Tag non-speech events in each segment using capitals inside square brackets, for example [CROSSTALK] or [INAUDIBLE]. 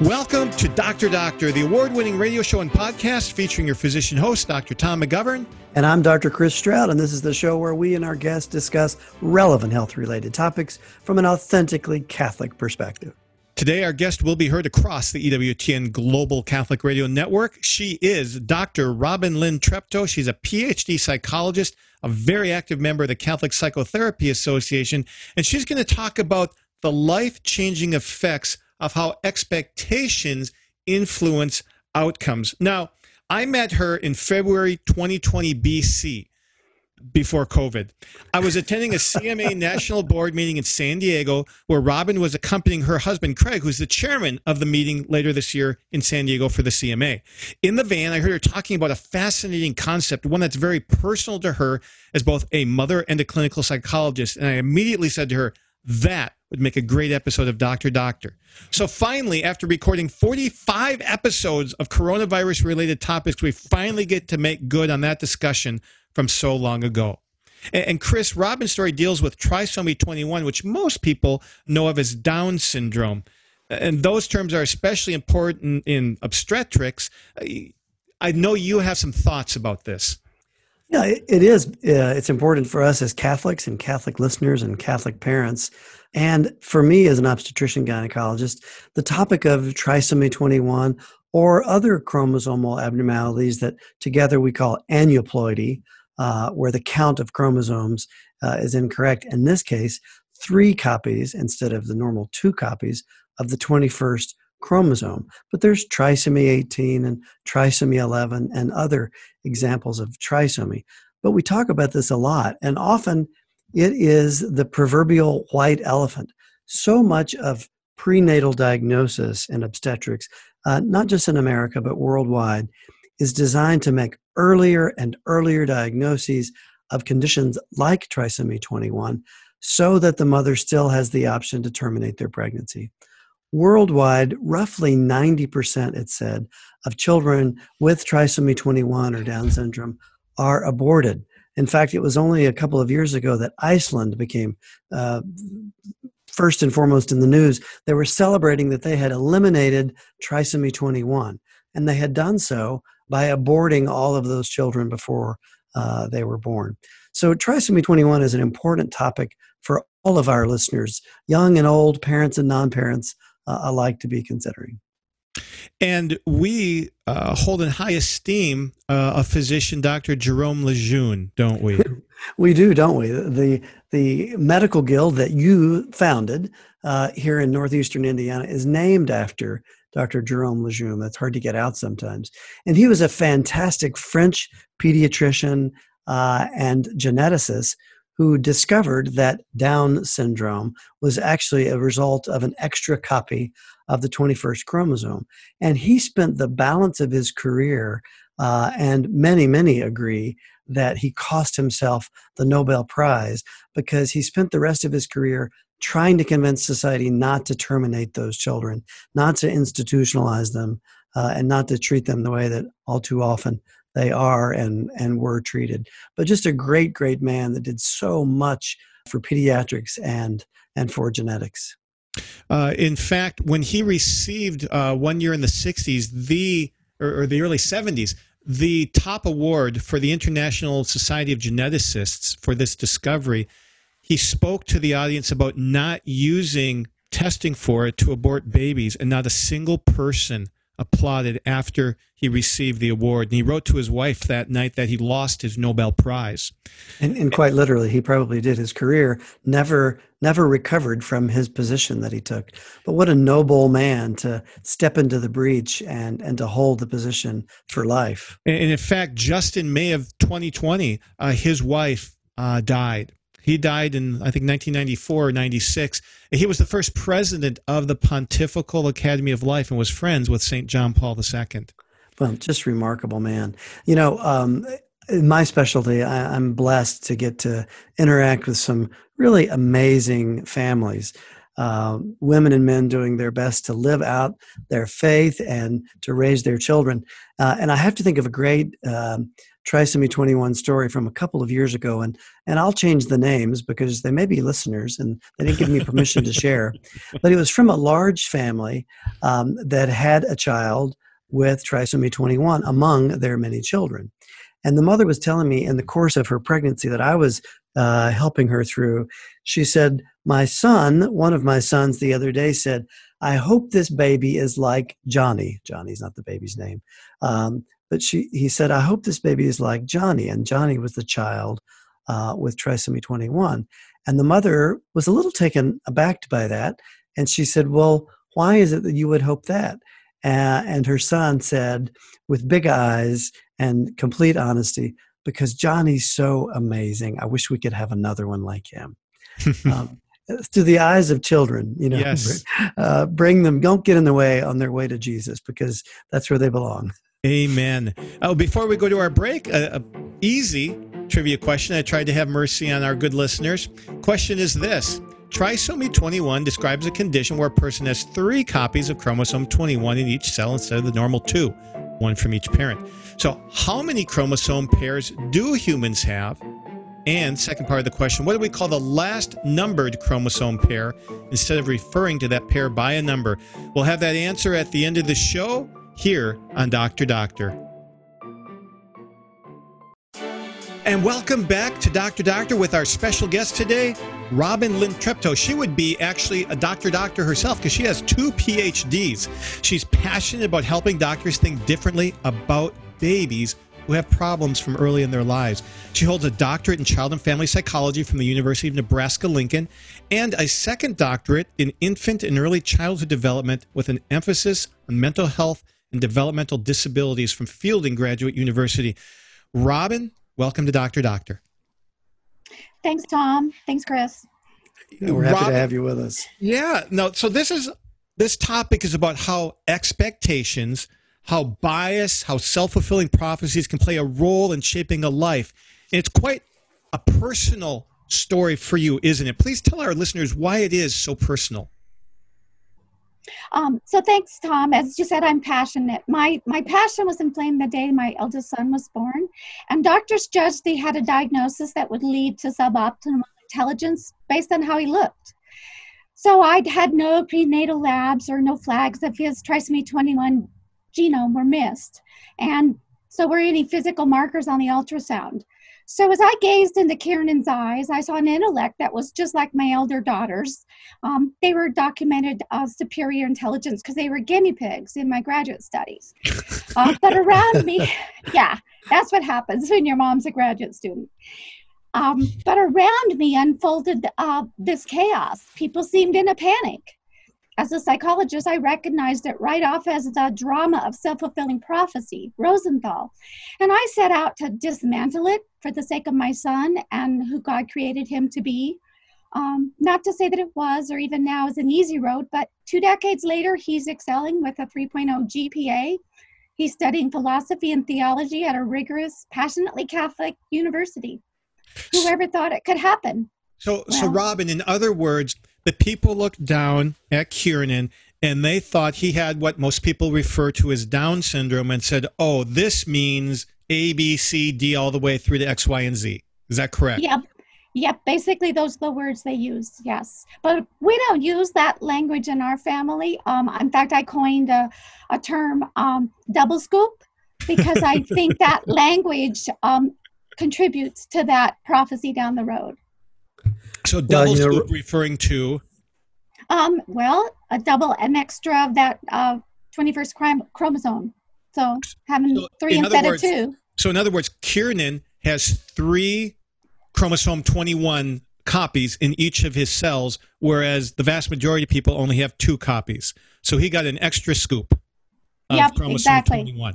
Welcome to Dr. Doctor, the award winning radio show and podcast featuring your physician host, Dr. Tom McGovern. And I'm Dr. Chris Stroud, and this is the show where we and our guests discuss relevant health related topics from an authentically Catholic perspective. Today, our guest will be heard across the EWTN Global Catholic Radio Network. She is Dr. Robin Lynn Treptow. She's a PhD psychologist, a very active member of the Catholic Psychotherapy Association, and she's going to talk about the life changing effects of how expectations influence outcomes. Now, I met her in February 2020 BC before COVID. I was attending a CMA [LAUGHS] national board meeting in San Diego where Robin was accompanying her husband, Craig, who's the chairman of the meeting later this year in San Diego for the CMA. In the van, I heard her talking about a fascinating concept, one that's very personal to her as both a mother and a clinical psychologist. And I immediately said to her, that would make a great episode of Doctor Doctor. So finally, after recording 45 episodes of coronavirus related topics, we finally get to make good on that discussion from so long ago. And, Chris, Robin's story deals with trisomy 21, which most people know of as Down syndrome. And those terms are especially important in obstetrics. I know you have some thoughts about this. Yeah, it is. Uh, it's important for us as Catholics and Catholic listeners and Catholic parents. And for me, as an obstetrician gynecologist, the topic of trisomy 21 or other chromosomal abnormalities that together we call aneuploidy, uh, where the count of chromosomes uh, is incorrect. In this case, three copies instead of the normal two copies of the 21st chromosome. But there's trisomy 18 and trisomy 11 and other examples of trisomy. But we talk about this a lot, and often it is the proverbial white elephant. So much of prenatal diagnosis and obstetrics, uh, not just in America, but worldwide, is designed to make earlier and earlier diagnoses of conditions like trisomy 21 so that the mother still has the option to terminate their pregnancy. Worldwide, roughly 90%, it said, of children with trisomy 21 or Down syndrome are aborted. In fact, it was only a couple of years ago that Iceland became uh, first and foremost in the news. They were celebrating that they had eliminated trisomy 21, and they had done so by aborting all of those children before uh, they were born. So, trisomy 21 is an important topic for all of our listeners, young and old, parents and non parents uh, alike, to be considering. And we uh, hold in high esteem uh, a physician, Dr. Jerome Lejeune, don't we? [LAUGHS] we do, don't we? The the medical guild that you founded uh, here in northeastern Indiana is named after Dr. Jerome Lejeune. That's hard to get out sometimes. And he was a fantastic French pediatrician uh, and geneticist who discovered that Down syndrome was actually a result of an extra copy of the 21st chromosome. And he spent the balance of his career, uh, and many, many agree that he cost himself the Nobel Prize because he spent the rest of his career trying to convince society not to terminate those children, not to institutionalize them, uh, and not to treat them the way that all too often they are and and were treated. But just a great, great man that did so much for pediatrics and and for genetics. Uh, in fact, when he received uh, one year in the '60s, the or, or the early '70s, the top award for the International Society of Geneticists for this discovery, he spoke to the audience about not using testing for it to abort babies, and not a single person applauded after he received the award. And he wrote to his wife that night that he lost his Nobel Prize. And, and quite literally, he probably did. His career never never recovered from his position that he took. But what a noble man to step into the breach and and to hold the position for life. And in fact, just in May of 2020, uh, his wife uh, died. He died in, I think, 1994 or 96. He was the first president of the Pontifical Academy of Life and was friends with St. John Paul II. Well, just remarkable man. You know, um, in my specialty, I, I'm blessed to get to interact with some really amazing families. um, women and men doing their best to live out their faith and to raise their children. Uh, and I have to think of a great um, Trisomy 21 story from a couple of years ago, and, and I'll change the names because they may be listeners and they didn't give me permission to share. [LAUGHS] But it was from a large family um, that had a child with trisomy 21 among their many children. And the mother was telling me in the course of her pregnancy that I was uh, helping her through, she said, My son, one of my sons the other day said, I hope this baby is like Johnny. Johnny's not the baby's name. Um, but she, he said, I hope this baby is like Johnny. And Johnny was the child uh, with trisomy 21. And the mother was a little taken aback by that. And she said, Well, why is it that you would hope that? Uh, and her son said, with big eyes and complete honesty, because Johnny's so amazing. I wish we could have another one like him. [LAUGHS] um, through the eyes of children, you know, yes. [LAUGHS] uh, bring them, don't get in the way on their way to Jesus because that's where they belong. Amen. Oh, before we go to our break, a, a easy trivia question. I tried to have mercy on our good listeners. Question is this Trisomy 21 describes a condition where a person has three copies of chromosome 21 in each cell instead of the normal two, one from each parent. So, how many chromosome pairs do humans have? And second part of the question, what do we call the last numbered chromosome pair instead of referring to that pair by a number? We'll have that answer at the end of the show here on Dr. Doctor. And welcome back to Dr. Doctor with our special guest today, Robin Lynn Treptow. She would be actually a doctor doctor herself because she has two PhDs. She's passionate about helping doctors think differently about babies who have problems from early in their lives. She holds a doctorate in child and family psychology from the University of Nebraska Lincoln and a second doctorate in infant and early childhood development with an emphasis on mental health and developmental disabilities from Fielding Graduate University. Robin, Welcome to Dr. Doctor. Thanks, Tom. Thanks, Chris. Yeah, we're happy Rob, to have you with us. Yeah. No, so this is this topic is about how expectations, how bias, how self-fulfilling prophecies can play a role in shaping a life. And it's quite a personal story for you, isn't it? Please tell our listeners why it is so personal. Um, so thanks, Tom. As you said, I'm passionate. My my passion was inflamed the day my eldest son was born, and doctors judged he had a diagnosis that would lead to suboptimal intelligence based on how he looked. So I'd had no prenatal labs or no flags of his trisomy 21 genome were missed, and so were any physical markers on the ultrasound. So as I gazed into Kiernan's eyes, I saw an intellect that was just like my elder daughter's. Um, they were documented uh, superior intelligence because they were guinea pigs in my graduate studies. [LAUGHS] Uh, but around me, yeah, that's what happens when your mom's a graduate student. Um, but around me unfolded uh, this chaos. People seemed in a panic as a psychologist, I recognized it right off as the drama of self fulfilling prophecy, Rosenthal. And I set out to dismantle it for the sake of my son and who God created him to be. Um, not to say that it was or even now is an easy road, but two decades later, he's excelling with a 3.0 GPA. He's studying philosophy and theology at a rigorous, passionately Catholic university. Whoever thought it could happen? So, well, so Robin, in other words, the people looked down at Kiernan and they thought he had what most people refer to as Down syndrome and said, oh, this means A, B, C, D, all the way through to X, Y, and Z. Is that correct? Yep. Yep. Basically, those are the words they use. Yes. But we don't use that language in our family. Um, in fact, I coined a, a term, um, double scoop, because I [LAUGHS] think that language um, contributes to that prophecy down the road. So double well, scoop referring to? Um, well, a double, an extra of that uh, 21st crime chromosome. So having so three in instead words, of two. So in other words, Kiernan has three chromosome 21 copies in each of his cells, whereas the vast majority of people only have two copies. So he got an extra scoop of yep, chromosome exactly. 21.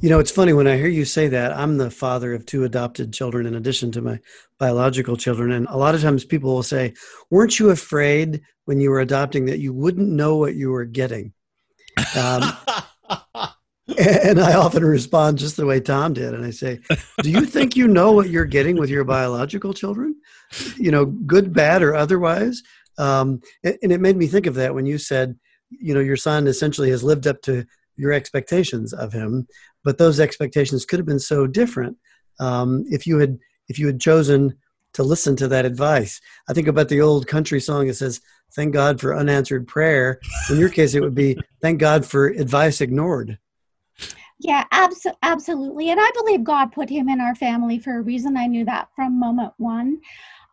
You know, it's funny when I hear you say that. I'm the father of two adopted children in addition to my biological children. And a lot of times people will say, Weren't you afraid when you were adopting that you wouldn't know what you were getting? Um, [LAUGHS] And I often respond just the way Tom did. And I say, Do you think you know what you're getting with your biological children? You know, good, bad, or otherwise? Um, and it made me think of that when you said, you know, your son essentially has lived up to your expectations of him, but those expectations could have been so different um, if you had if you had chosen to listen to that advice. I think about the old country song that says, Thank God for unanswered prayer. In your case, it would be, Thank God for advice ignored. Yeah, abso- absolutely. And I believe God put him in our family for a reason. I knew that from moment one.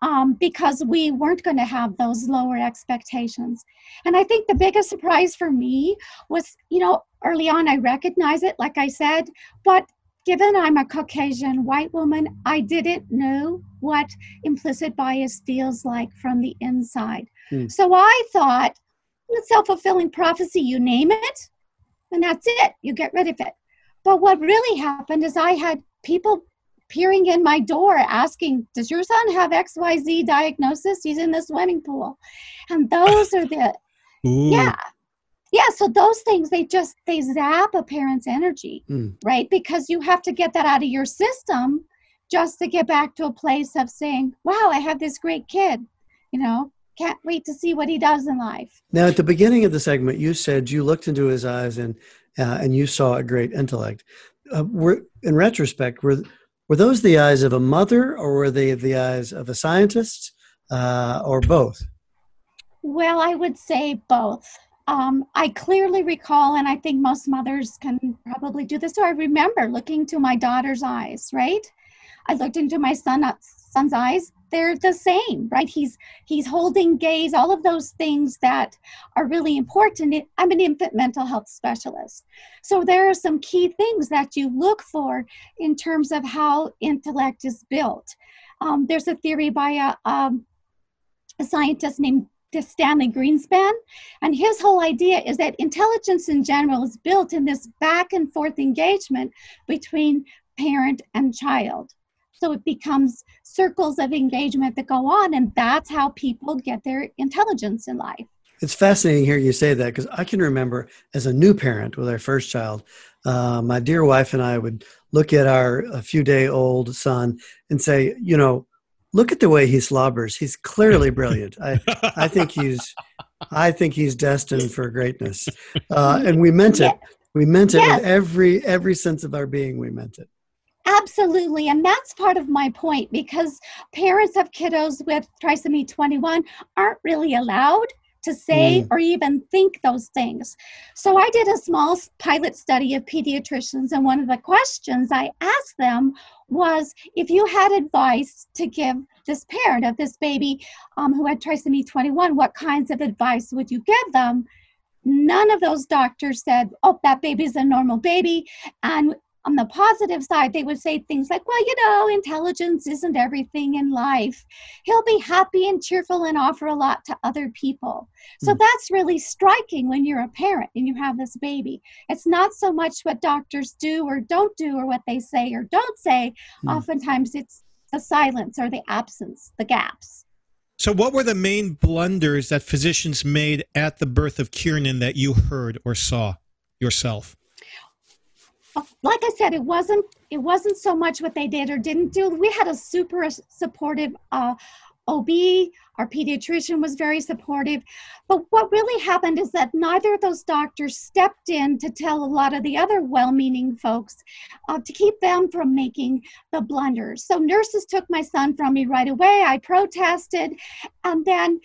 Um, because we weren't going to have those lower expectations. And I think the biggest surprise for me was, you know, early on I recognized it, like I said, but given I'm a Caucasian white woman, I didn't know what implicit bias feels like from the inside. Hmm. So I thought, it's self fulfilling prophecy, you name it, and that's it, you get rid of it. But what really happened is I had people peering in my door asking, Does your son have XYZ diagnosis? He's in the swimming pool. And those are the, Ooh. yeah, yeah so those things they just they zap a parent's energy mm. right because you have to get that out of your system just to get back to a place of saying wow i have this great kid you know can't wait to see what he does in life now at the beginning of the segment you said you looked into his eyes and uh, and you saw a great intellect uh, were in retrospect were were those the eyes of a mother or were they the eyes of a scientist uh, or both well i would say both um, I clearly recall, and I think most mothers can probably do this. So I remember looking to my daughter's eyes, right? I looked into my son, uh, son's eyes. They're the same, right? He's he's holding gaze, all of those things that are really important. I'm an infant mental health specialist, so there are some key things that you look for in terms of how intellect is built. Um, there's a theory by a, um, a scientist named Stanley Greenspan. And his whole idea is that intelligence in general is built in this back and forth engagement between parent and child. So it becomes circles of engagement that go on, and that's how people get their intelligence in life. It's fascinating hearing you say that because I can remember as a new parent with our first child, uh, my dear wife and I would look at our a few day old son and say, you know, look at the way he slobbers. He's clearly brilliant. I, I think he's, I think he's destined for greatness. Uh, and we meant it. We meant it yes. with every every sense of our being. We meant it. Absolutely. And that's part of my point because parents of kiddos with trisomy 21 aren't really allowed to say mm. or even think those things. So I did a small pilot study of pediatricians, and one of the questions I asked them was if you had advice to give this parent of this baby um, who had trisomy 21, what kinds of advice would you give them? None of those doctors said, oh, that baby's a normal baby. And on the positive side, they would say things like, well, you know, intelligence isn't everything in life. He'll be happy and cheerful and offer a lot to other people. So mm. that's really striking when you're a parent and you have this baby. It's not so much what doctors do or don't do or what they say or don't say. Mm. Oftentimes it's the silence or the absence, the gaps. So, what were the main blunders that physicians made at the birth of Kiernan that you heard or saw yourself? Like I said, it wasn't it wasn't so much what they did or didn't do. We had a super supportive uh, OB. Our pediatrician was very supportive. But what really happened is that neither of those doctors stepped in to tell a lot of the other well-meaning folks uh, to keep them from making the blunders. So nurses took my son from me right away. I protested, and then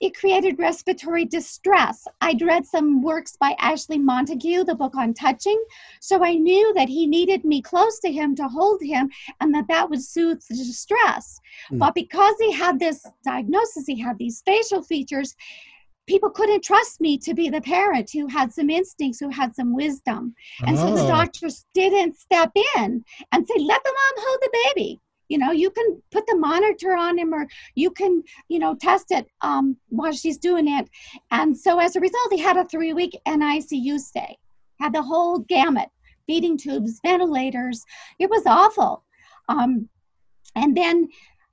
it created respiratory distress. I'd read some works by Ashley Montagu, the book on touching, so I knew that he needed me close to him to hold him and that that would soothe the distress. Mm. But because he had this diagnosis, he had these facial features, people couldn't trust me to be the parent who had some instincts, who had some wisdom. And oh. so the oh. doctors didn't step in and say, let the mom hold the baby you know you can put the monitor on him or you can you know test it um, while she's doing it. And so as a result he had a three week nicu stay had the whole gamut feeding tubes ventilators. It was awful. Um, and then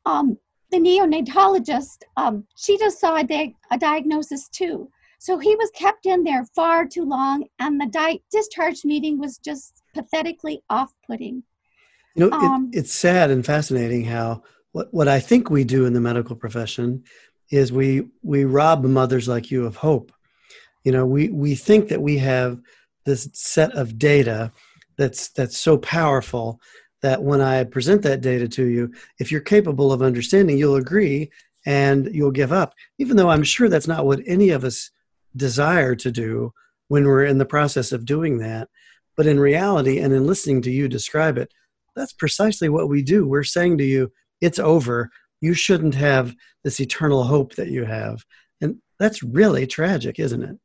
um, the neonatologist um, she just saw a, di- a diagnosis too. So he was kept in there far too long, and the di- discharge meeting was just pathetically off putting. You know, um, it, it's sad and fascinating how what, what I think we do in the medical profession is we we rob mothers like you of hope. You know, we we think that we have this set of data that's that's so powerful that when I present that data to you, if you're capable of understanding, you'll agree and you'll give up. Even though I'm sure that's not what any of us desire to do when we're in the process of doing that. But in reality, and in listening to you describe it, that's precisely what we do. We're saying to you, it's over. You shouldn't have this eternal hope that you have. And that's really tragic, isn't it?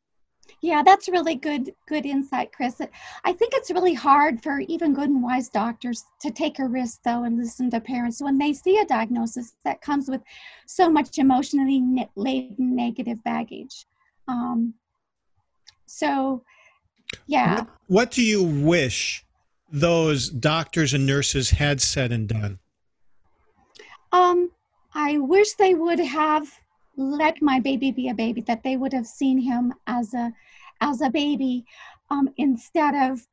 Yeah, that's really good good insight, Chris. I think it's really hard for even good and wise doctors to take a risk though and listen to parents when they see a diagnosis that comes with so much emotionally laden negative baggage. Um, so, yeah. What, what do you wish those doctors and nurses had said and done? Um, I wish they would have let my baby be a baby that they would have seen him as a as a baby um, instead of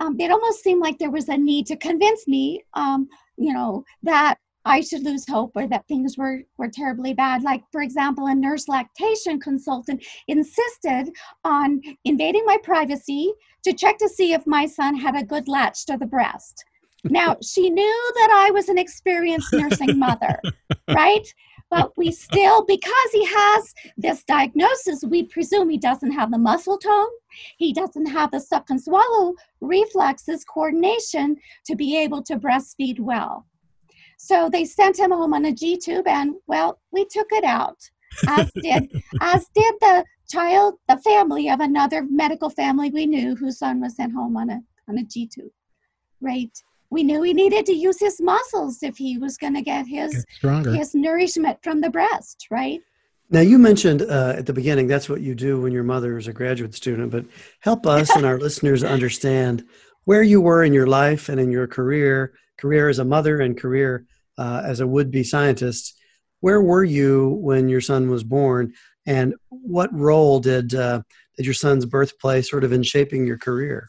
um, it almost seemed like there was a need to convince me um, you know that i should lose hope or that things were were terribly bad like for example a nurse lactation consultant insisted on invading my privacy to check to see if my son had a good latch to the breast. Now she knew that i was an experienced nursing mother [LAUGHS] right? But we still, because he has this diagnosis, we presume he doesn't have the muscle tone, he doesn't have the suck and swallow reflexes, coordination to be able to breastfeed well. So they sent him home on a G tube, and well, we took it out, as did as did the child, the family of another medical family we knew whose son was sent home on a on a G tube. Right we knew he needed to use his muscles if he was going to get his his nourishment from the breast, right? Now you mentioned uh, at the beginning that's what you do when your mother is a graduate student, but help us and our [LAUGHS] listeners understand where you were in your life and in your career, career as a mother and career uh, as a would-be scientist. Where were you when your son was born, and what role did uh, did your son's birth play sort of in shaping your career?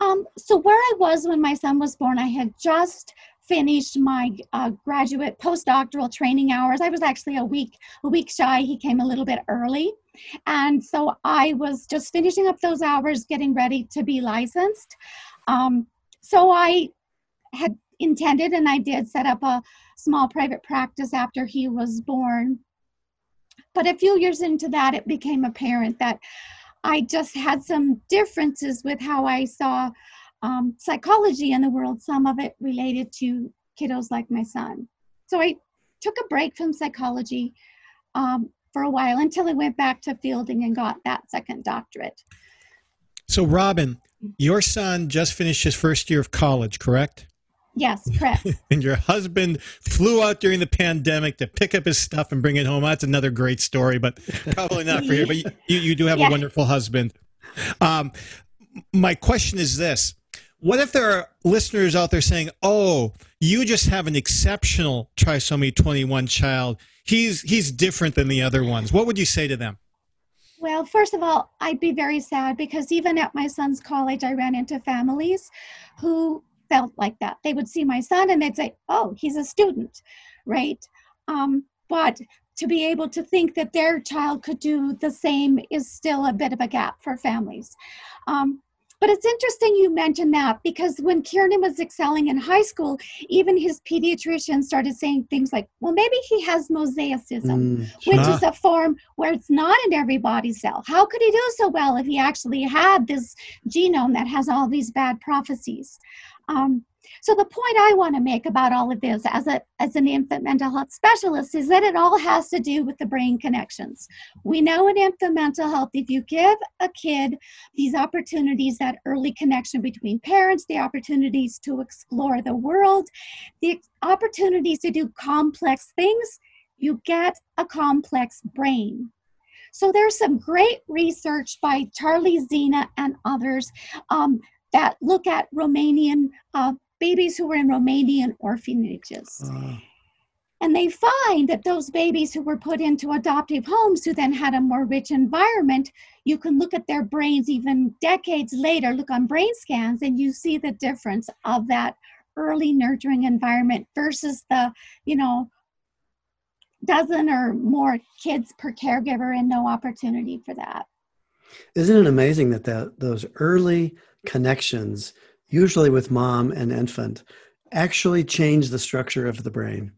Um, so where I was when my son was born, I had just finished my uh, graduate postdoctoral training hours. I was actually a week a week shy. He came a little bit early, and so I was just finishing up those hours, getting ready to be licensed. Um, so I had intended, and I did set up a small private practice after he was born. But a few years into that, it became apparent that I just had some differences with how I saw um, psychology in the world, some of it related to kiddos like my son. So I took a break from psychology um, for a while until I went back to fielding and got that second doctorate. So, Robin, your son just finished his first year of college, correct? Yes, correct. [LAUGHS] and your husband flew out during the pandemic to pick up his stuff and bring it home. That's another great story, but probably not for you. But [LAUGHS] you, you do have yeah. a wonderful husband. Um, my question is this What if there are listeners out there saying, oh, you just have an exceptional trisomy 21 child? He's, he's different than the other ones. What would you say to them? Well, first of all, I'd be very sad because even at my son's college, I ran into families who felt like that. They would see my son and they'd say, oh, he's a student, right? Um, but to be able to think that their child could do the same is still a bit of a gap for families. Um, but it's interesting you mentioned that because when Kieran was excelling in high school, even his pediatrician started saying things like, well, maybe he has mosaicism, mm, which is a form where it's not in every body cell. How could he do so well if he actually had this genome that has all these bad prophecies? Um, so the point I want to make about all of this as a as an infant mental health specialist is that it all has to do with the brain connections. We know in infant mental health if you give a kid these opportunities that early connection between parents, the opportunities to explore the world, the opportunities to do complex things, you get a complex brain. So there's some great research by Charlie Zeanah and others um, that look at Romanian uh, babies who were in Romanian orphanages. Uh. And they find that those babies who were put into adoptive homes who then had a more rich environment, you can look at their brains even decades later, look on brain scans, and you see the difference of that early nurturing environment versus the, you know, dozen or more kids per caregiver and no opportunity for that. Isn't it amazing that the, those early connections, usually with mom and infant, actually change the structure of the brain?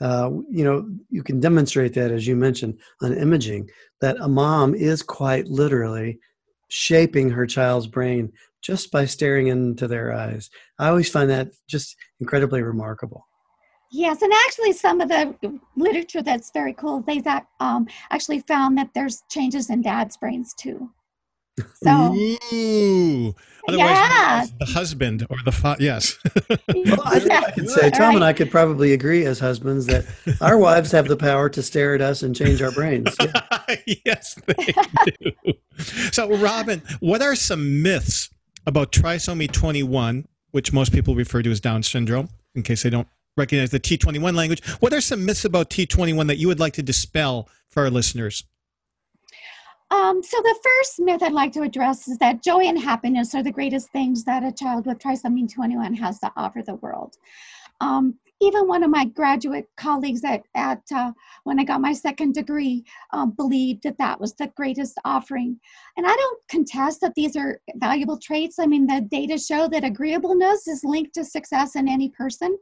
Uh, you know, you can demonstrate that, as you mentioned, on imaging, that a mom is quite literally shaping her child's brain just by staring into their eyes. I always find that just incredibly remarkable. Yes, and actually, some of the literature that's very cool, they um, actually found that there's changes in dad's brains too. So, Ooh. Otherwise, yeah. the husband or the father. Yes. [LAUGHS] well, I, I could say Tom right. and I could probably agree as husbands that our wives have the power to stare at us and change our brains. Yeah. [LAUGHS] yes, they do. so, Robin, what are some myths about trisomy 21, which most people refer to as Down syndrome, in case they don't recognize the T21 language. What are some myths about T21 that you would like to dispel for our listeners? Um, so the first myth I'd like to address is that joy and happiness are the greatest things that a child with trisomy 21 has to offer the world. Um, even one of my graduate colleagues at, at uh, when I got my second degree um, believed that that was the greatest offering. And I don't contest that these are valuable traits. I mean, the data show that agreeableness is linked to success in any person.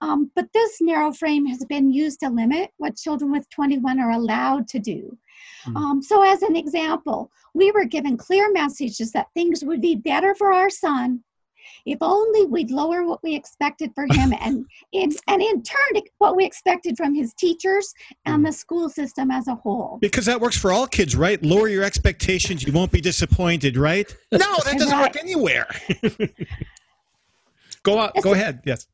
Um, but this narrow frame has been used to limit what children with 21 are allowed to do. Mm. Um, so, as an example, we were given clear messages that things would be better for our son if only we'd lower what we expected for him and [LAUGHS] in, and in turn what we expected from his teachers and mm. the school system as a whole. Because that works for all kids, right? Lower your expectations, you won't be disappointed, right? [LAUGHS] No, that doesn't right. work anywhere. [LAUGHS] go on, go ahead. Yes.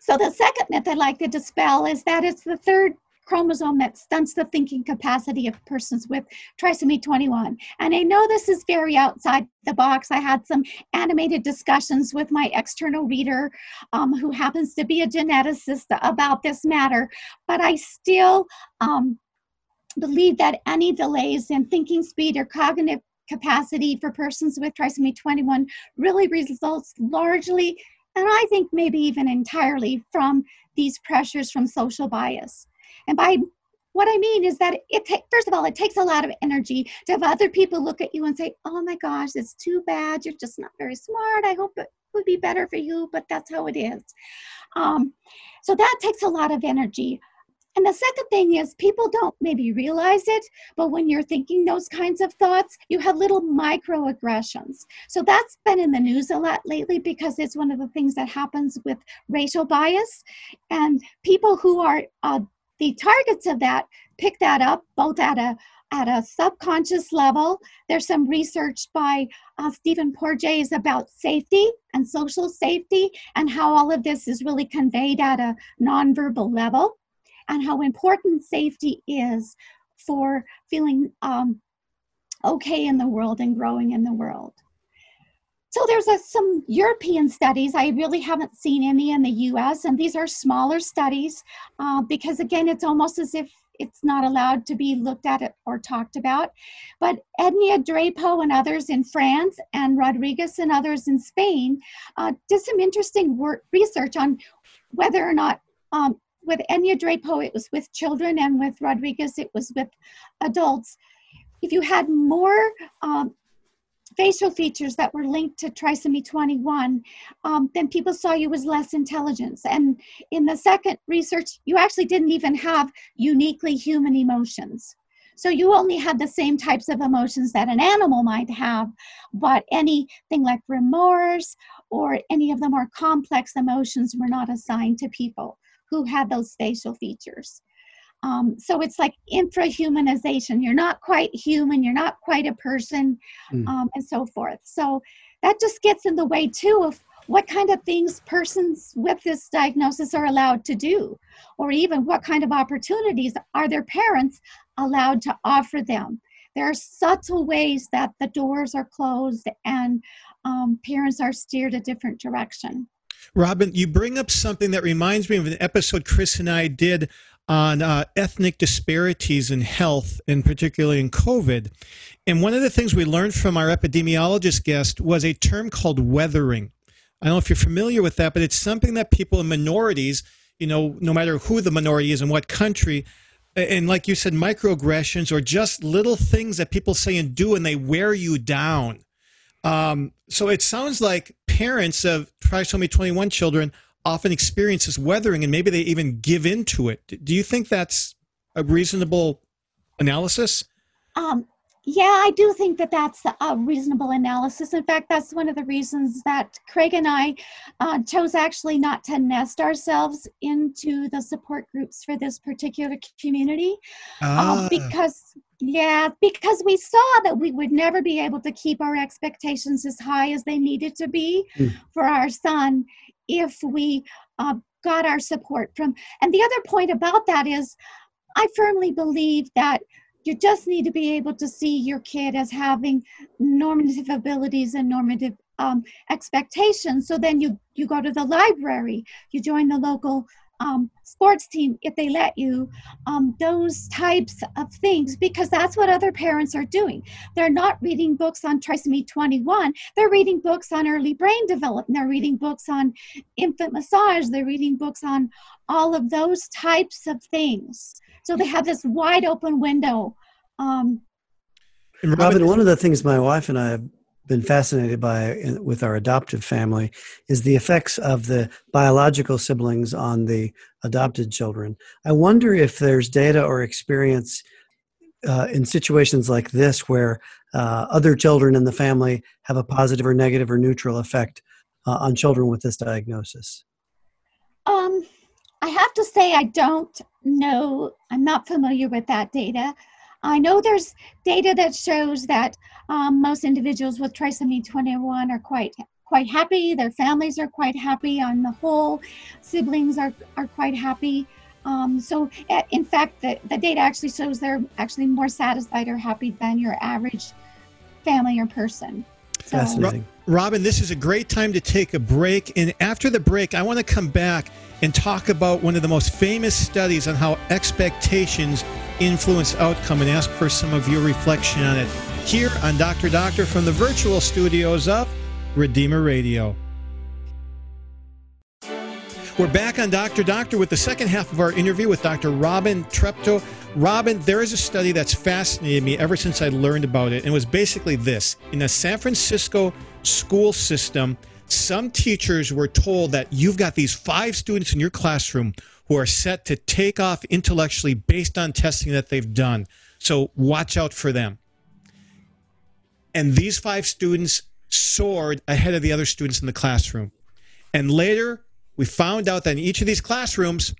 So the second myth I'd like to dispel is that it's the third chromosome that stunts the thinking capacity of persons with trisomy 21. And I know this is very outside the box. I had some animated discussions with my external reader, um, who happens to be a geneticist, about this matter, but I still um, believe that any delays in thinking speed or cognitive capacity for persons with trisomy 21 really results largely and I think maybe even entirely from these pressures from social bias. And by what I mean is that it ta- first of all, it takes a lot of energy to have other people look at you and say, "Oh my gosh, it's too bad. You're just not very smart. I hope it would be better for you, but that's how it is." Um, so that takes a lot of energy. And the second thing is, people don't maybe realize it, but when you're thinking those kinds of thoughts, you have little microaggressions. So that's been in the news a lot lately because it's one of the things that happens with racial bias. And people who are uh, the targets of that pick that up both at a at a subconscious level. There's some research by uh, Stephen Porges about safety and social safety and how all of this is really conveyed at a nonverbal level and how important safety is for feeling um, okay in the world and growing in the world. So there's a, some European studies. I really haven't seen any in the U.S., and these are smaller studies uh, because, again, it's almost as if it's not allowed to be looked at or talked about. But Enea-Drapeau and others in France and Rodriguez and others in Spain uh, did some interesting work, research on whether or not um, with Enea-Drapeau, it was with children, and with Rodriguez, it was with adults. If you had more um, facial features that were linked to trisomy 21, um, then people saw you as less intelligence. And in the second research, you actually didn't even have uniquely human emotions. So you only had the same types of emotions that an animal might have, but anything like remorse or any of the more complex emotions were not assigned to people who had those facial features. Um, so it's like infrahumanization. You're not quite human, you're not quite a person, mm. um, and so forth. So that just gets in the way too of what kind of things persons with this diagnosis are allowed to do, or even what kind of opportunities are their parents allowed to offer them. There are subtle ways that the doors are closed and um, parents are steered a different direction. Robin, you bring up something that reminds me of an episode Chris and I did on uh, ethnic disparities in health, and particularly in COVID. And one of the things we learned from our epidemiologist guest was a term called weathering. I don't know if you're familiar with that, but it's something that people in minorities, you know, no matter who the minority is and what country, and like you said, microaggressions or just little things that people say and do, and they wear you down. Um, so it sounds like parents of trisomy 21 children often experience this weathering and maybe they even give into it. Do you think that's a reasonable analysis? Um, yeah, I do think that that's a reasonable analysis. In fact, that's one of the reasons that Craig and I uh, chose actually not to nest ourselves into the support groups for this particular community. Um, ah. because, yeah, because we saw that we would never be able to keep our expectations as high as they needed to be mm. for our son if we uh, got our support from. And the other point about that is, I firmly believe that you just need to be able to see your kid as having normative abilities and normative um, expectations. So then you you go to the library, you join the local um, sports team if they let you, um, those types of things, because that's what other parents are doing. They're not reading books on trisomy 21, they're reading books on early brain development, they're reading books on infant massage, they're reading books on all of those types of things. So they have this wide open window. Um, Robin, one of the things my wife and I have been fascinated by with our adoptive family is the effects of the biological siblings on the adopted children. I wonder if there's data or experience uh, in situations like this where uh, other children in the family have a positive or negative or neutral effect uh, on children with this diagnosis. Um, I have to say, I don't know, I'm not familiar with that data. I know there's data that shows that um, most individuals with trisomy 21 are quite quite happy. Their families are quite happy. On the whole, siblings are, are quite happy. Um, so, in fact, the, the data actually shows they're actually more satisfied or happy than your average family or person. So, Fascinating. Robin, this is a great time to take a break. And after the break, I want to come back and talk about one of the most famous studies on how expectations influence outcome and ask for some of your reflection on it here on Dr. Doctor from the virtual studios of Redeemer Radio. We're back on Dr. Doctor with the second half of our interview with Dr. Robin Treptow. Robin, there is a study that's fascinated me ever since I learned about it. And it was basically this in the San Francisco school system, some teachers were told that you've got these five students in your classroom who are set to take off intellectually based on testing that they've done. So watch out for them. And these five students soared ahead of the other students in the classroom. And later, we found out that in each of these classrooms,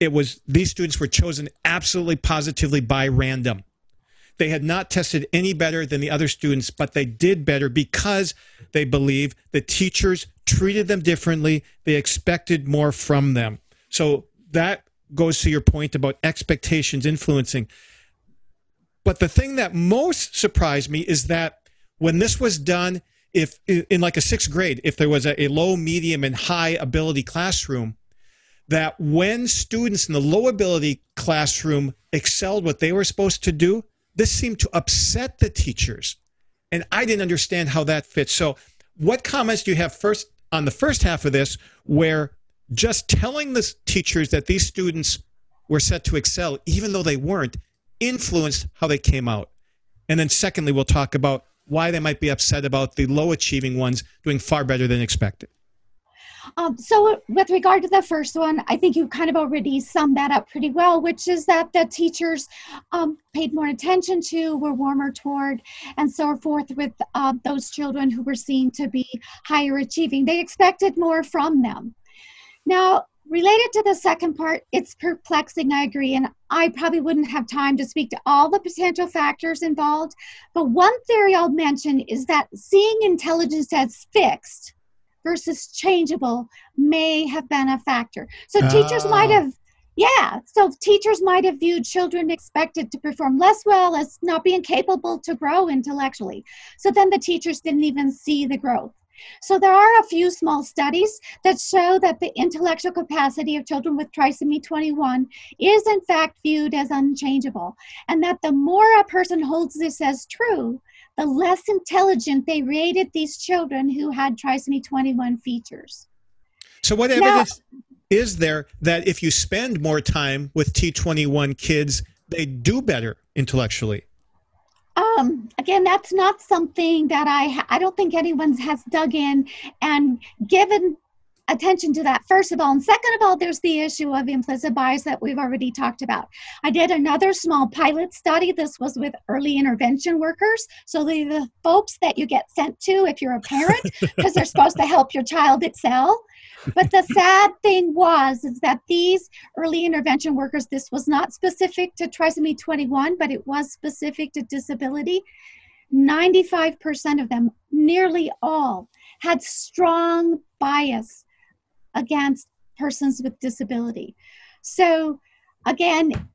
it was these students were chosen absolutely positively by random. They had not tested any better than the other students, but they did better because they believe the teachers treated them differently. They expected more from them. So that goes to your point about expectations influencing. But the thing that most surprised me is that when this was done, if in like a sixth grade, if there was a, a low, medium, and high ability classroom, that when students in the low ability classroom excelled what they were supposed to do, this seemed to upset the teachers. And I didn't understand how that fits. So, what comments do you have first on the first half of this, where just telling the teachers that these students were set to excel, even though they weren't, influenced how they came out? And then, secondly, we'll talk about why they might be upset about the low achieving ones doing far better than expected. Um, so, with regard to the first one, I think you kind of already summed that up pretty well, which is that the teachers um, paid more attention to, were warmer toward, and so forth with uh, those children who were seen to be higher achieving. They expected more from them. Now, related to the second part, it's perplexing, I agree, and I probably wouldn't have time to speak to all the potential factors involved. But one theory I'll mention is that seeing intelligence as fixed versus changeable may have been a factor. So teachers might ah. have yeah, so teachers might have viewed children expected to perform less well as not being capable to grow intellectually. So then the teachers didn't even see the growth. So there are a few small studies that show that the intellectual capacity of children with trisomy 21 is in fact viewed as unchangeable, and that the more a person holds this as true, the less intelligent they rated these children who had trisomy 21 features. So, what evidence now, is there that if you spend more time with T21 kids, they do better intellectually? Um, again, that's not something that I I don't think anyone has dug in and given attention to that first of all. And second of all there's the issue of implicit bias that we've already talked about. I did another small pilot study. This was with early intervention workers. So the, the folks that you get sent to if you're a parent because they're supposed to help your child excel but the sad thing was is that these early intervention workers this was not specific to trisomy 21 but it was specific to disability 95% of them nearly all had strong bias against persons with disability. So, again,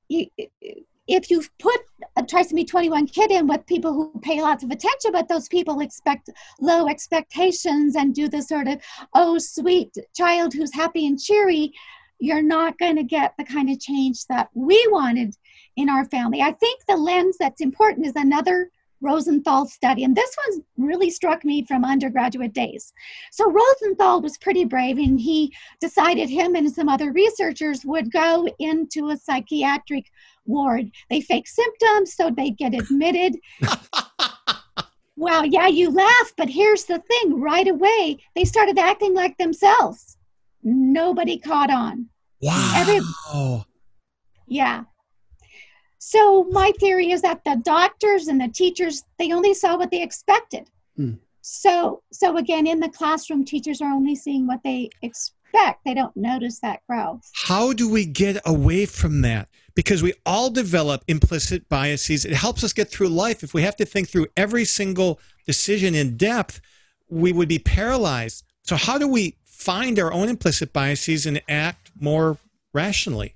if you put uh, a trisomy 21 kid in with people who pay lots of attention, but those people expect low expectations and do the sort of, oh, sweet child who's happy and cheery, you're not going to get the kind of change that we wanted in our family. I think the lens that's important is another Rosenthal study. And this one really struck me from undergraduate days. So Rosenthal was pretty brave and he decided him and some other researchers would go into a psychiatric ward. They fake symptoms so they get admitted. [LAUGHS] well, yeah, you laugh, but here's the thing right away, they started acting like themselves. Nobody caught on. Wow. Every, yeah. So my theory is that the doctors and the teachers they only saw what they expected. Hmm. So so again in the classroom teachers are only seeing what they expect. They don't notice that growth. How do we get away from that? Because we all develop implicit biases. It helps us get through life. If we have to think through every single decision in depth, we would be paralyzed. So how do we find our own implicit biases and act more rationally?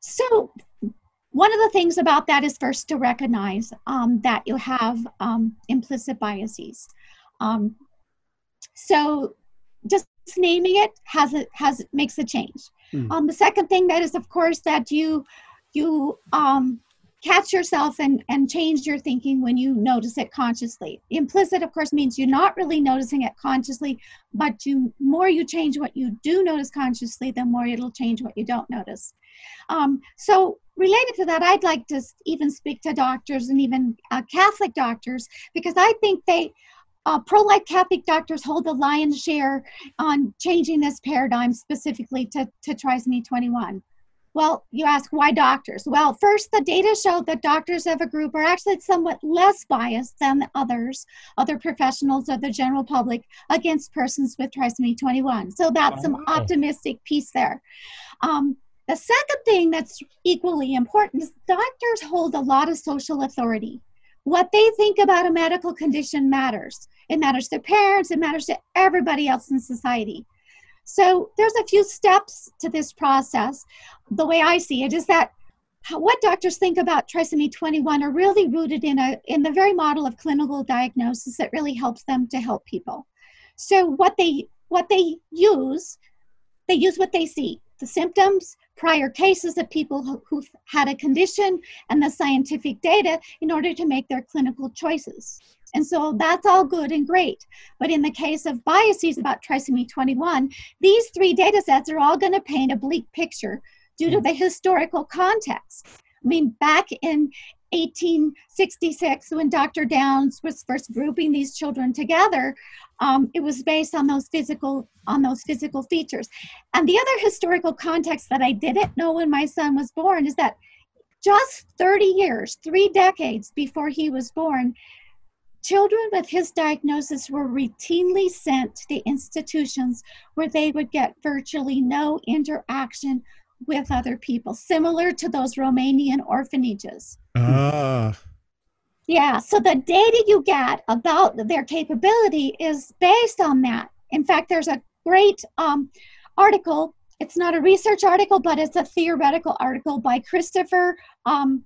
So one of the things about that is first to recognize um, that you have um, implicit biases. Um, so just naming it has a, has makes a change. Mm. the second thing that is, of course, that you you um, catch yourself and, and change your thinking when you notice it consciously. Implicit, of course, means you're not really noticing it consciously, but you more you change what you do notice consciously, the more it'll change what you don't notice. Um, so related to that, I'd like to even speak to doctors and even uh, Catholic doctors because I think they, uh, pro life Catholic doctors hold the lion's share on changing this paradigm specifically to, to trisomy 21. Well, you ask why doctors? Well, first, the data show that doctors of a group are actually somewhat less biased than others, other professionals or the general public, against persons with trisomy 21. So that's some optimistic piece there. Um, the second thing that's equally important is doctors hold a lot of social authority. What they think about a medical condition matters. It matters to parents, it matters to everybody else in society. So there's a few steps to this process. The way I see it is that what doctors think about trisomy 21 are really rooted in a in the very model of clinical diagnosis that really helps them to help people. So what they what they use, they use what they see, the symptoms, prior cases of people who, have had a condition and the scientific data in order to make their clinical choices. And so that's all good and great. But in the case of biases about trisomy 21, these three data sets are all going to paint a bleak picture due to hmm. the historical context. I mean, back in 1866, when Dr. Downs was first grouping these children together, um, it was based on those physical on those physical features. And the other historical context that I didn't know when my son was born is that just 30 years, three decades before he was born, children with his diagnosis were routinely sent to the institutions where they would get virtually no interaction with other people, similar to those Romanian orphanages. Ah. Yeah, so the data you get about their capability is based on that. In fact, there's a great um, article. It's not a research article, but it's a theoretical article by Christopher um,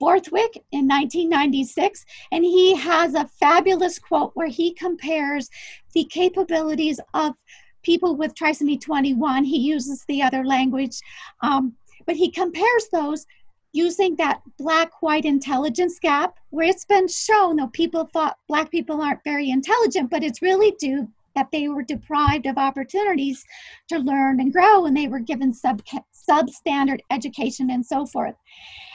Borthwick in 1996, and he has a fabulous quote where he compares the capabilities of people with trisomy 21. He uses the other language, um, but he compares those using that black white intelligence gap where it's been shown that people thought black people aren't very intelligent but it's really due that they were deprived of opportunities to learn and grow and they were given sub substandard education and so forth.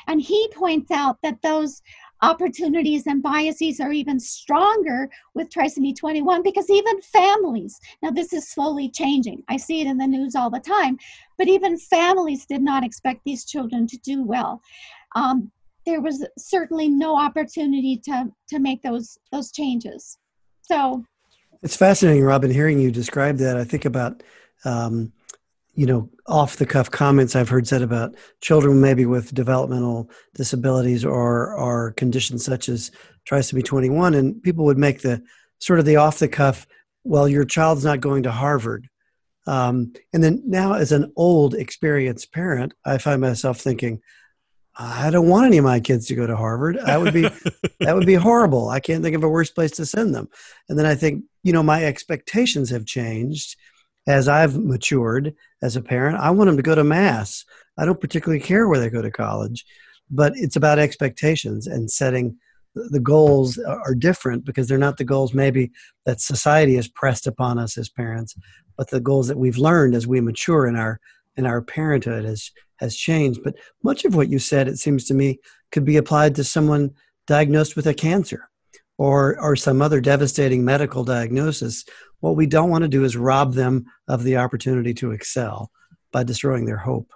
And he points out that those opportunities and biases are even stronger with trisomy 21 because even families now this is slowly changing. I see it in the news all the time but even families did not expect these children to do well. Um, there was certainly no opportunity to to make those those changes. So it's fascinating robin hearing you describe that. I think about um, you know, off the cuff comments I've heard said about children maybe with developmental disabilities or or conditions such as trisomy 21, and people would make the sort of the off the cuff, well, your child's not going to Harvard. Um, and then now, as an old, experienced parent, I find myself thinking, I don't want any of my kids to go to Harvard. That would be [LAUGHS] that would be horrible. I can't think of a worse place to send them. And then I think, you know, my expectations have changed as I've matured as a parent, I want them to go to mass. I don't particularly care where they go to college, but it's about expectations and setting the goals are different because they're not the goals maybe that society has pressed upon us as parents, but the goals that we've learned as we mature in our in our parenthood has has changed. But much of what you said, it seems to me, could be applied to someone diagnosed with a cancer or or some other devastating medical diagnosis what we don't want to do is rob them of the opportunity to excel by destroying their hope.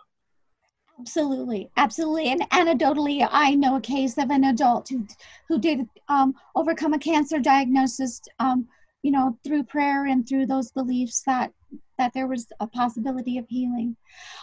Absolutely, absolutely. And anecdotally, I know a case of an adult who who did um, overcome a cancer diagnosis, um, you know, through prayer and through those beliefs that that there was a possibility of healing.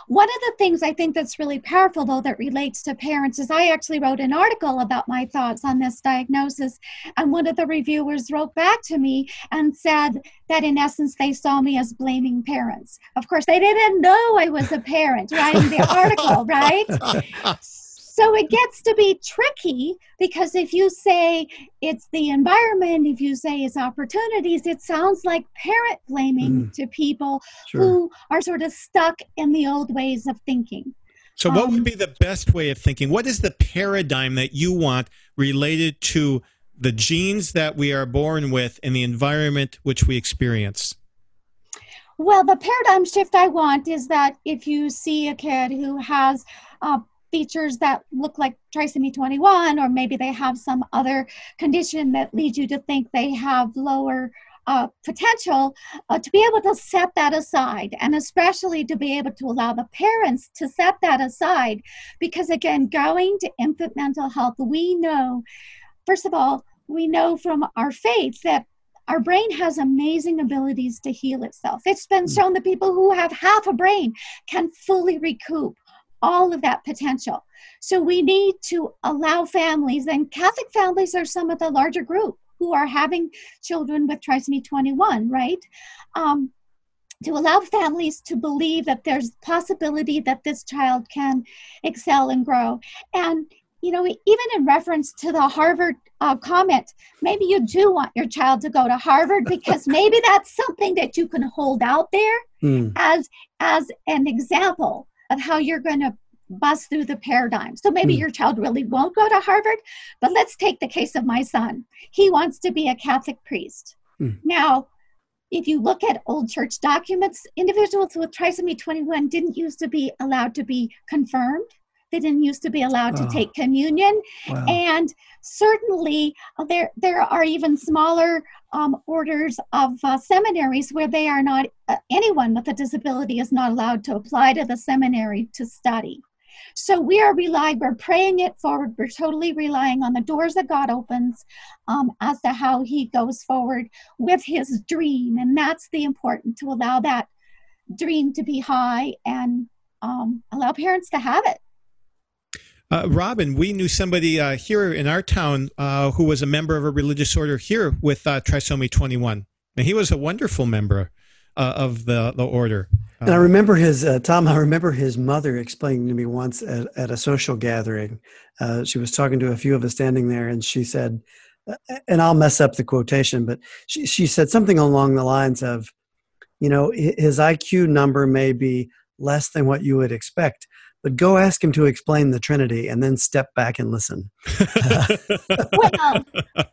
One of the things I think that's really powerful, though, that relates to parents is I actually wrote an article about my thoughts on this diagnosis. And one of the reviewers wrote back to me and said that in essence they saw me as blaming parents. Of course, they didn't know I was a parent writing the [LAUGHS] article, right? [LAUGHS] So it gets to be tricky because if you say it's the environment, if you say it's opportunities, it sounds like parent blaming mm. to people sure. who are sort of stuck in the old ways of thinking. So, what um, would be the best way of thinking? What is the paradigm that you want related to the genes that we are born with and the environment which we experience? Well, the paradigm shift I want is that if you see a kid who has uh, features that look like trisomy 21, or maybe they have some other condition that leads you to think they have lower uh, potential uh, to be able to set that aside and especially to be able to allow the parents to set that aside because again going to infant mental health we know first of all we know from our faith that our brain has amazing abilities to heal itself. It's been hmm. shown that people who have half a brain can fully recoup all of that potential. So we need to allow families, and Catholic families are some of the larger group who are having children with trisomy 21, right? Um, to allow families to believe that there's possibility that this child can excel and grow. And you know, even in reference to the Harvard uh, comment, maybe you do want your child to go to Harvard [LAUGHS] because maybe that's something that you can hold out there mm. as as an example of how you're going to bust through the paradigm. So maybe mm. your child really won't go to Harvard, but let's take the case of my son. He wants to be a Catholic priest. Mm. Now, if you look at old church documents, individuals with trisomy 21 didn't used to be allowed to be confirmed. They didn't used to be allowed oh. to take communion. Wow. And certainly uh, there, there are even smaller um, orders of uh, seminaries where they are not, uh, anyone with a disability is not allowed to apply to the seminary to study. So we are relying, we're praying it forward. We're totally relying on the doors that God opens um, as to how He goes forward with His dream. And that's the important to allow that dream to be high and um, allow parents to have it. Uh, Robin, we knew somebody uh, here in our town uh, who was a member of a religious order here with uh, trisomy 21. And he was a wonderful member uh, of the, the order. And I remember his uh, Tom. I remember his mother explaining to me once at, at a social gathering. Uh, she was talking to a few of us standing there, and she said, uh, and I'll mess up the quotation, but she she said something along the lines of, you know, his IQ number may be less than what you would expect, but go ask him to explain the Trinity and then step back and listen. [LAUGHS] well,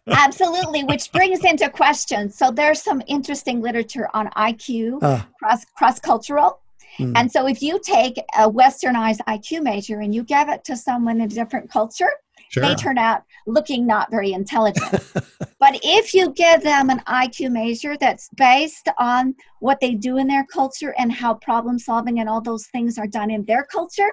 absolutely, which brings into question. So there's some interesting literature on IQ, uh, ah. cross cross cultural. Mm. And so if you take a westernized IQ measure and you give it to someone in a different culture, Sure. they turn out looking not very intelligent. [LAUGHS] but if you give them an IQ measure that's based on what they do in their culture and how problem solving and all those things are done in their culture,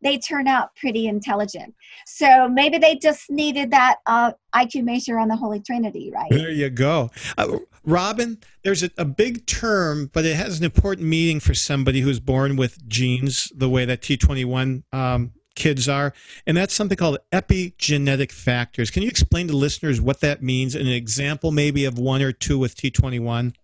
they turn out pretty intelligent. So maybe they just needed that uh, IQ measure on the Holy Trinity, right? There you go. Uh, Robin, there's a, a, big term, but it has an important meaning for somebody who's born with genes the way that T21 um, kids are, and that's something called epigenetic factors. Can you explain to listeners what that means? An example, maybe, of one or two with T21?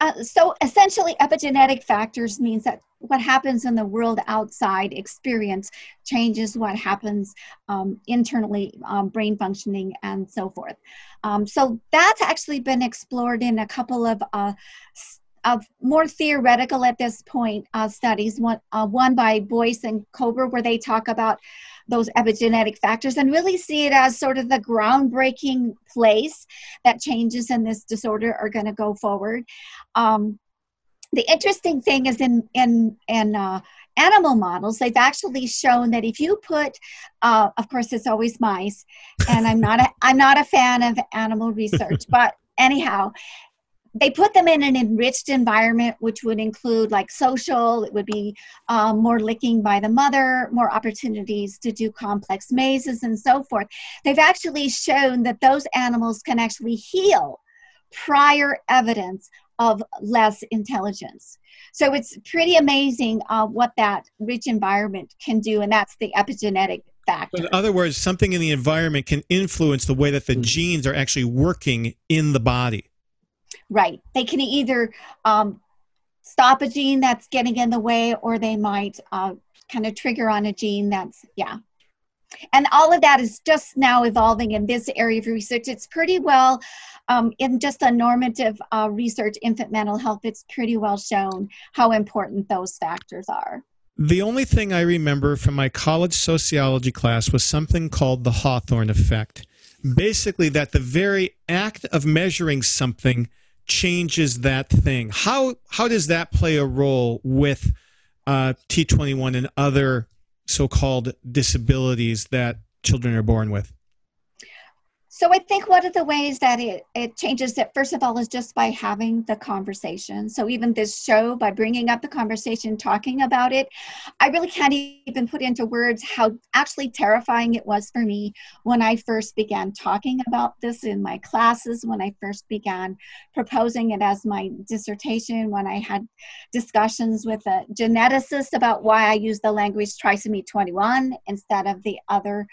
Uh, so essentially, epigenetic factors means that what happens in the world outside experience changes what happens um, internally, um, brain functioning, and so forth. Um, so that's actually been explored in a couple of uh, of more theoretical at this point uh, studies. One, uh, one by Boyce and Kobor, where they talk about those epigenetic factors and really see it as sort of the groundbreaking place that changes in this disorder are going to go forward. Um, the interesting thing is in in in uh, animal models, they've actually shown that if you put, uh, of course, it's always mice, and I'm not a I'm not a fan of animal research, [LAUGHS] but anyhow, they put them in an enriched environment, which would include like social, it would be um, more licking by the mother, more opportunities to do complex mazes, and so forth. They've actually shown that those animals can actually heal prior evidence of less intelligence. So it's pretty amazing uh, what that rich environment can do, and that's the epigenetic factor. In other words, something in the environment can influence the way that the mm-hmm. genes are actually working in the body. Right. They can either um, stop a gene that's getting in the way, or they might uh, kind of trigger on a gene that's, yeah. And all of that is just now evolving in this area of research. It's pretty well, um, in just a normative uh, research, infant mental health, it's pretty well shown how important those factors are. The only thing I remember from my college sociology class was something called the Hawthorne effect. Basically, that the very act of measuring something changes that thing. How how does that play a role with uh, T21 and other so-called disabilities that children are born with? So I think one of the ways that it, it changes it, first of all, is just by having the conversation. So even this show, by bringing up the conversation, talking about it, I really can't even put into words how actually terrifying it was for me when I first began talking about this in my classes, when I first began proposing it as my dissertation, when I had discussions with a geneticist about why I use the language trisomy 21 instead of the other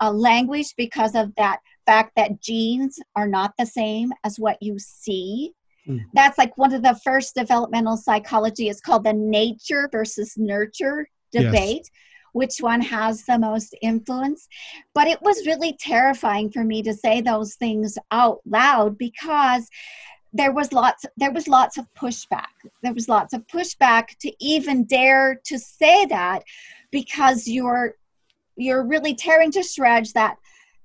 uh, language because of that fact that genes are not the same as what you see. Mm. That's like one of the first developmental psychology. It's called the nature versus nurture debate. Yes. Which one has the most influence? But it was really terrifying for me to say those things out loud because there was lots there was lots of pushback there was lots of pushback to even dare to say that because you're you're really tearing to shreds that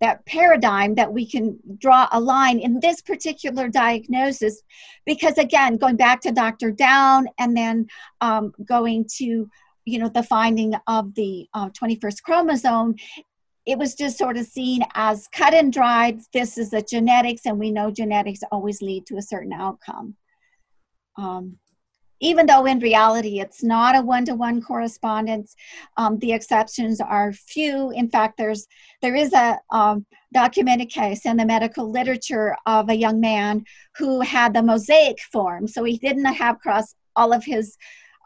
that paradigm that we can draw a line in this particular diagnosis. Because again going back to dr down and then um, going to you know the finding of the uh, 21st chromosome it was just sort of seen as cut and dried. This is the genetics and we know genetics always lead to a certain outcome. Um, even though in reality it's not a one-to-one correspondence um, the exceptions are few. In fact there's there is a um, documented case in the medical literature of a young man who had the mosaic form so he didn't have across all of his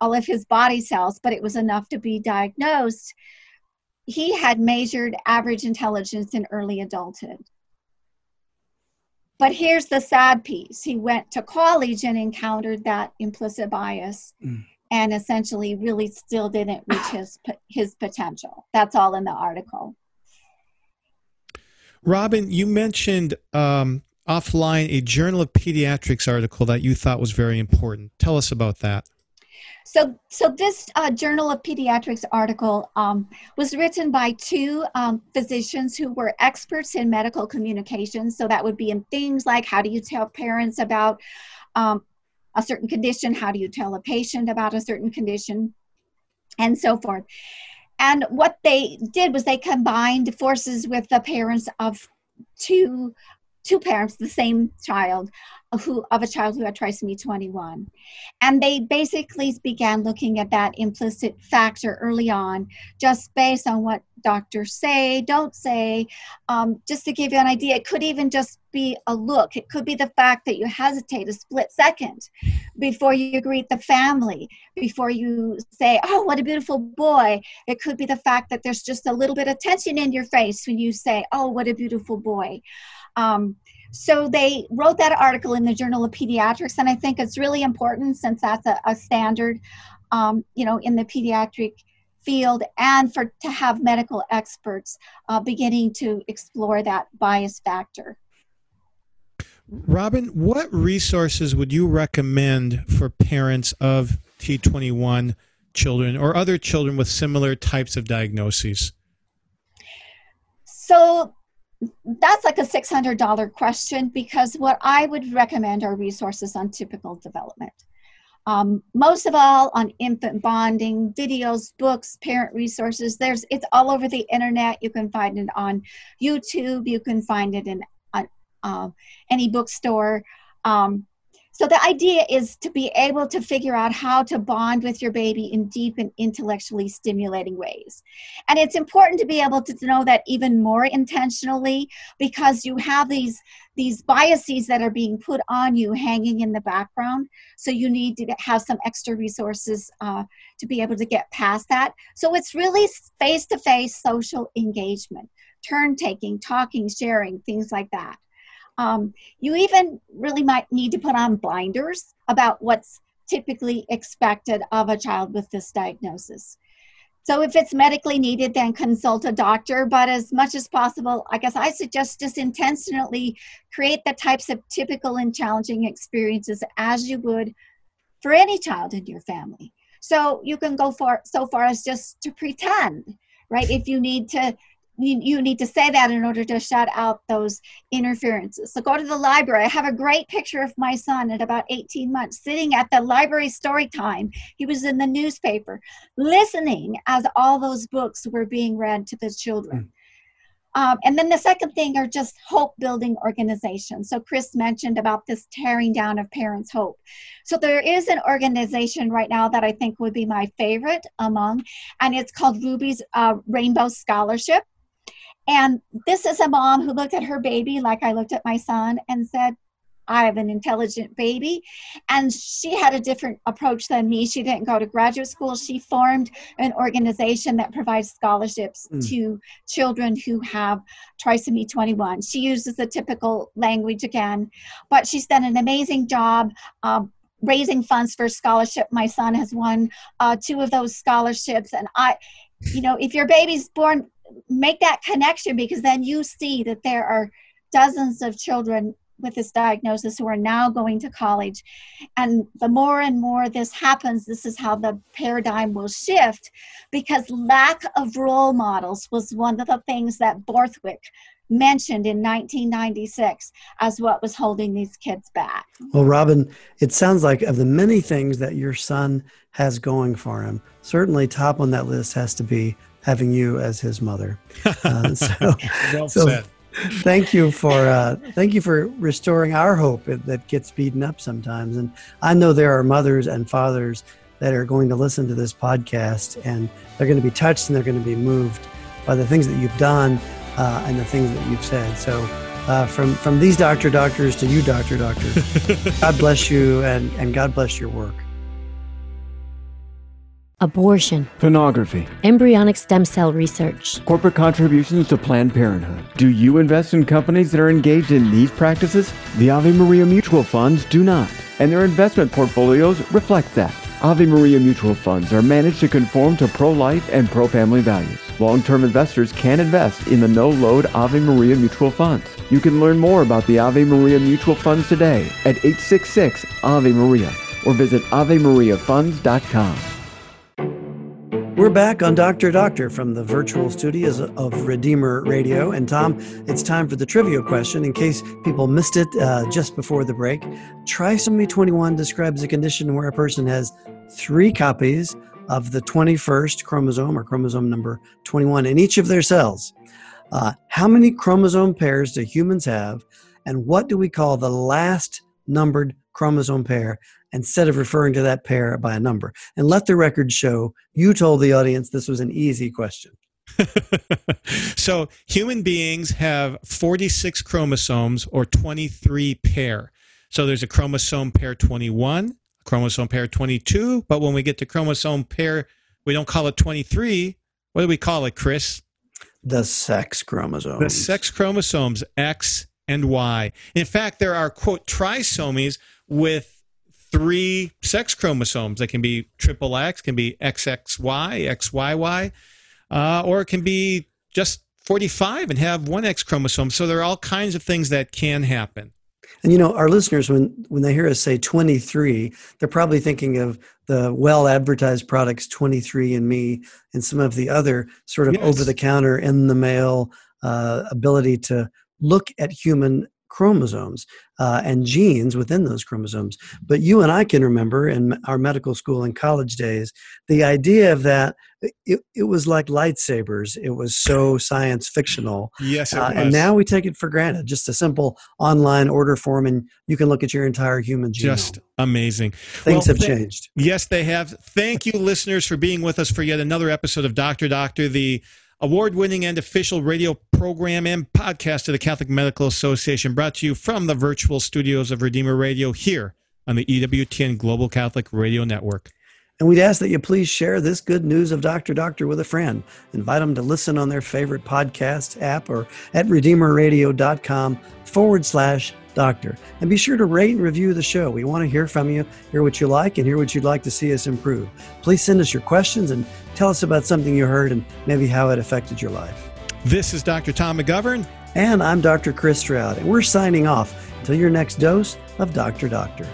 all of his body cells but it was enough to be diagnosed. He had measured average intelligence in early adulthood but here's the sad piece he went to college and encountered that implicit bias. Mm. and essentially really still didn't reach his his potential. That's all in the article. Robin, you mentioned um, offline a Journal of Pediatrics article that you thought was very important. Tell us about that. So, so this uh, Journal of Pediatrics article um, was written by two um, physicians who were experts in medical communications. So that would be in things like how do you tell parents about um, a certain condition, how do you tell a patient about a certain condition, and so forth. And what they did was they combined forces with the parents of two two parents, the same child, who of a child who had trisomy 21 and they basically began looking at that implicit factor early on just based on what doctors say don't say um, just to give you an idea it could even just be a look. It could be the fact that you hesitate a split second before you greet the family before you say oh what a beautiful boy. It could be the fact that there's just a little bit of tension in your face when you say oh what a beautiful boy um, so they wrote that article in the Journal of Pediatrics, and I think it's really important since that's a, a standard, um, you know, in the pediatric field, and for to have medical experts uh, beginning to explore that bias factor. Robin, what resources would you recommend for parents of T21 children or other children with similar types of diagnoses? So that's like a $600 question because what I would recommend are resources on typical development. Um, most of all on infant bonding, videos, books, parent resources. There's it's all over the internet. You can find it on YouTube. You can find it in uh, uh, any bookstore. Um, so the idea is to be able to figure out how to bond with your baby in deep and intellectually stimulating ways. And it's important to be able to know that even more intentionally because you have these these biases that are being put on you hanging in the background. So you need to have some extra resources uh, to be able to get past that. So it's really face to face social engagement, turn taking, talking, sharing, things like that. Um, you even really might need to put on blinders about what's typically expected of a child with this diagnosis. So if it's medically needed, then consult a doctor. But as much as possible, I guess I suggest just intentionally create the types of typical and challenging experiences as you would for any child in your family. So you can go for so far as just to pretend, right? If you need to you, you need to say that in order to shut out those interferences. So go to the library. I have a great picture of my son at about 18 months sitting at the library story time. He was in the newspaper listening as all those books were being read to the children. Mm. Um, and then the second thing are just hope building organizations. So Chris mentioned about this tearing down of parents' hope. So there is an organization right now that I think would be my favorite among, and it's called Ruby's uh, Rainbow Scholarship. And this is a mom who looked at her baby like I looked at my son and said, I have an intelligent baby. And she had a different approach than me. She didn't go to graduate school. She formed an organization that provides scholarships mm. to children who have trisomy 21. She uses the typical language again, but she's done an amazing job. Um, raising funds for scholarship my son has won uh, two of those scholarships and i you know if your baby's born make that connection because then you see that there are dozens of children with this diagnosis who are now going to college. And the more and more this happens, this is how the paradigm will shift because lack of role models was one of the things that Borthwick mentioned in 1996 as what was holding these kids back. Well, Robin, it sounds like of the many things that your son has going for him, certainly top on that list has to be having you as his mother. [LAUGHS] Uh, so, well so thank you for uh, thank you for restoring our hope that gets beaten up sometimes. And I know there are mothers and fathers that are going to listen to this podcast and they're going to be touched and they're going to be moved by the things that you've done uh, and the things that you've said. So. Uh, from from these doctor doctors to you doctor doctor, [LAUGHS] God bless you and, and God bless your work abortion, pornography, embryonic stem cell research, corporate contributions to Planned Parenthood. Do you invest in companies that are engaged in these practices? The Ave Maria mutual funds do not, and their investment portfolios reflect that. Ave Maria mutual funds are managed to conform to pro life and pro family values. Long term investors can invest in the no load Ave Maria mutual funds. You can learn more about the Ave Maria mutual funds today at 866 Ave Maria or visit AveMariaFunds.com. We're back on Dr. Doctor from the virtual studios of Redeemer Radio. And Tom, it's time for the trivia question. In case people missed it uh, just before the break, trisomy 21 describes a condition where a person has three copies of the 21st chromosome or chromosome number 21 in each of their cells. Uh, how many chromosome pairs do humans have? And what do we call the last numbered chromosome pair instead of referring to that pair by a number. And let the record show you told the audience this was an easy question. [LAUGHS] so human beings have 46 chromosomes or 23 pair. So there's a chromosome pair 21, chromosome pair 22, but when we get to chromosome pair, we don't call it 23. What do we call it, Chris? The sex chromosomes. The sex chromosomes, X and Y. In fact, there are, quote, trisomies with three sex chromosomes. They can be triple X, can be XXY, XYY, uh, or it can be just 45 and have one X chromosome. So there are all kinds of things that can happen. And you know, our listeners, when when they hear us say 23, they're probably thinking of the well advertised products 23andMe and some of the other sort of yes. over the counter in the mail uh, ability to look at human chromosomes uh, and genes within those chromosomes. But you and I can remember in our medical school and college days, the idea of that, it, it was like lightsabers. It was so science fictional. Yes, uh, and now we take it for granted. Just a simple online order form, and you can look at your entire human genome. Just amazing. Things well, have th- changed. Yes, they have. Thank you, listeners, for being with us for yet another episode of Doctor Doctor, the award winning and official radio program and podcast of the Catholic Medical Association, brought to you from the virtual studios of Redeemer Radio here on the EWTN Global Catholic Radio Network. And we'd ask that you please share this good news of Dr. Doctor with a friend. Invite them to listen on their favorite podcast app or at redeemerradio.com forward slash doctor. And be sure to rate and review the show. We want to hear from you, hear what you like, and hear what you'd like to see us improve. Please send us your questions and tell us about something you heard and maybe how it affected your life. This is Dr. Tom McGovern. And I'm Dr. Chris Stroud. And we're signing off until your next dose of Dr. Doctor.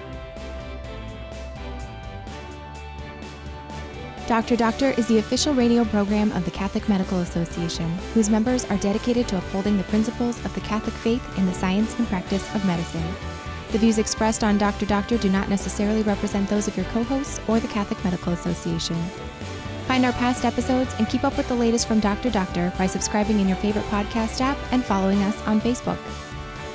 Dr. Doctor is the official radio program of the Catholic Medical Association, whose members are dedicated to upholding the principles of the Catholic faith in the science and practice of medicine. The views expressed on Dr. Doctor do not necessarily represent those of your co hosts or the Catholic Medical Association. Find our past episodes and keep up with the latest from Dr. Doctor by subscribing in your favorite podcast app and following us on Facebook.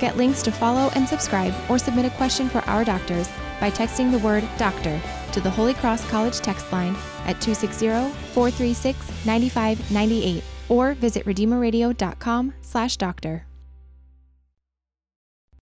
Get links to follow and subscribe or submit a question for our doctors by texting the word doctor to the Holy Cross College text line at 260-436-9598 or visit redeemerradio.com slash doctor.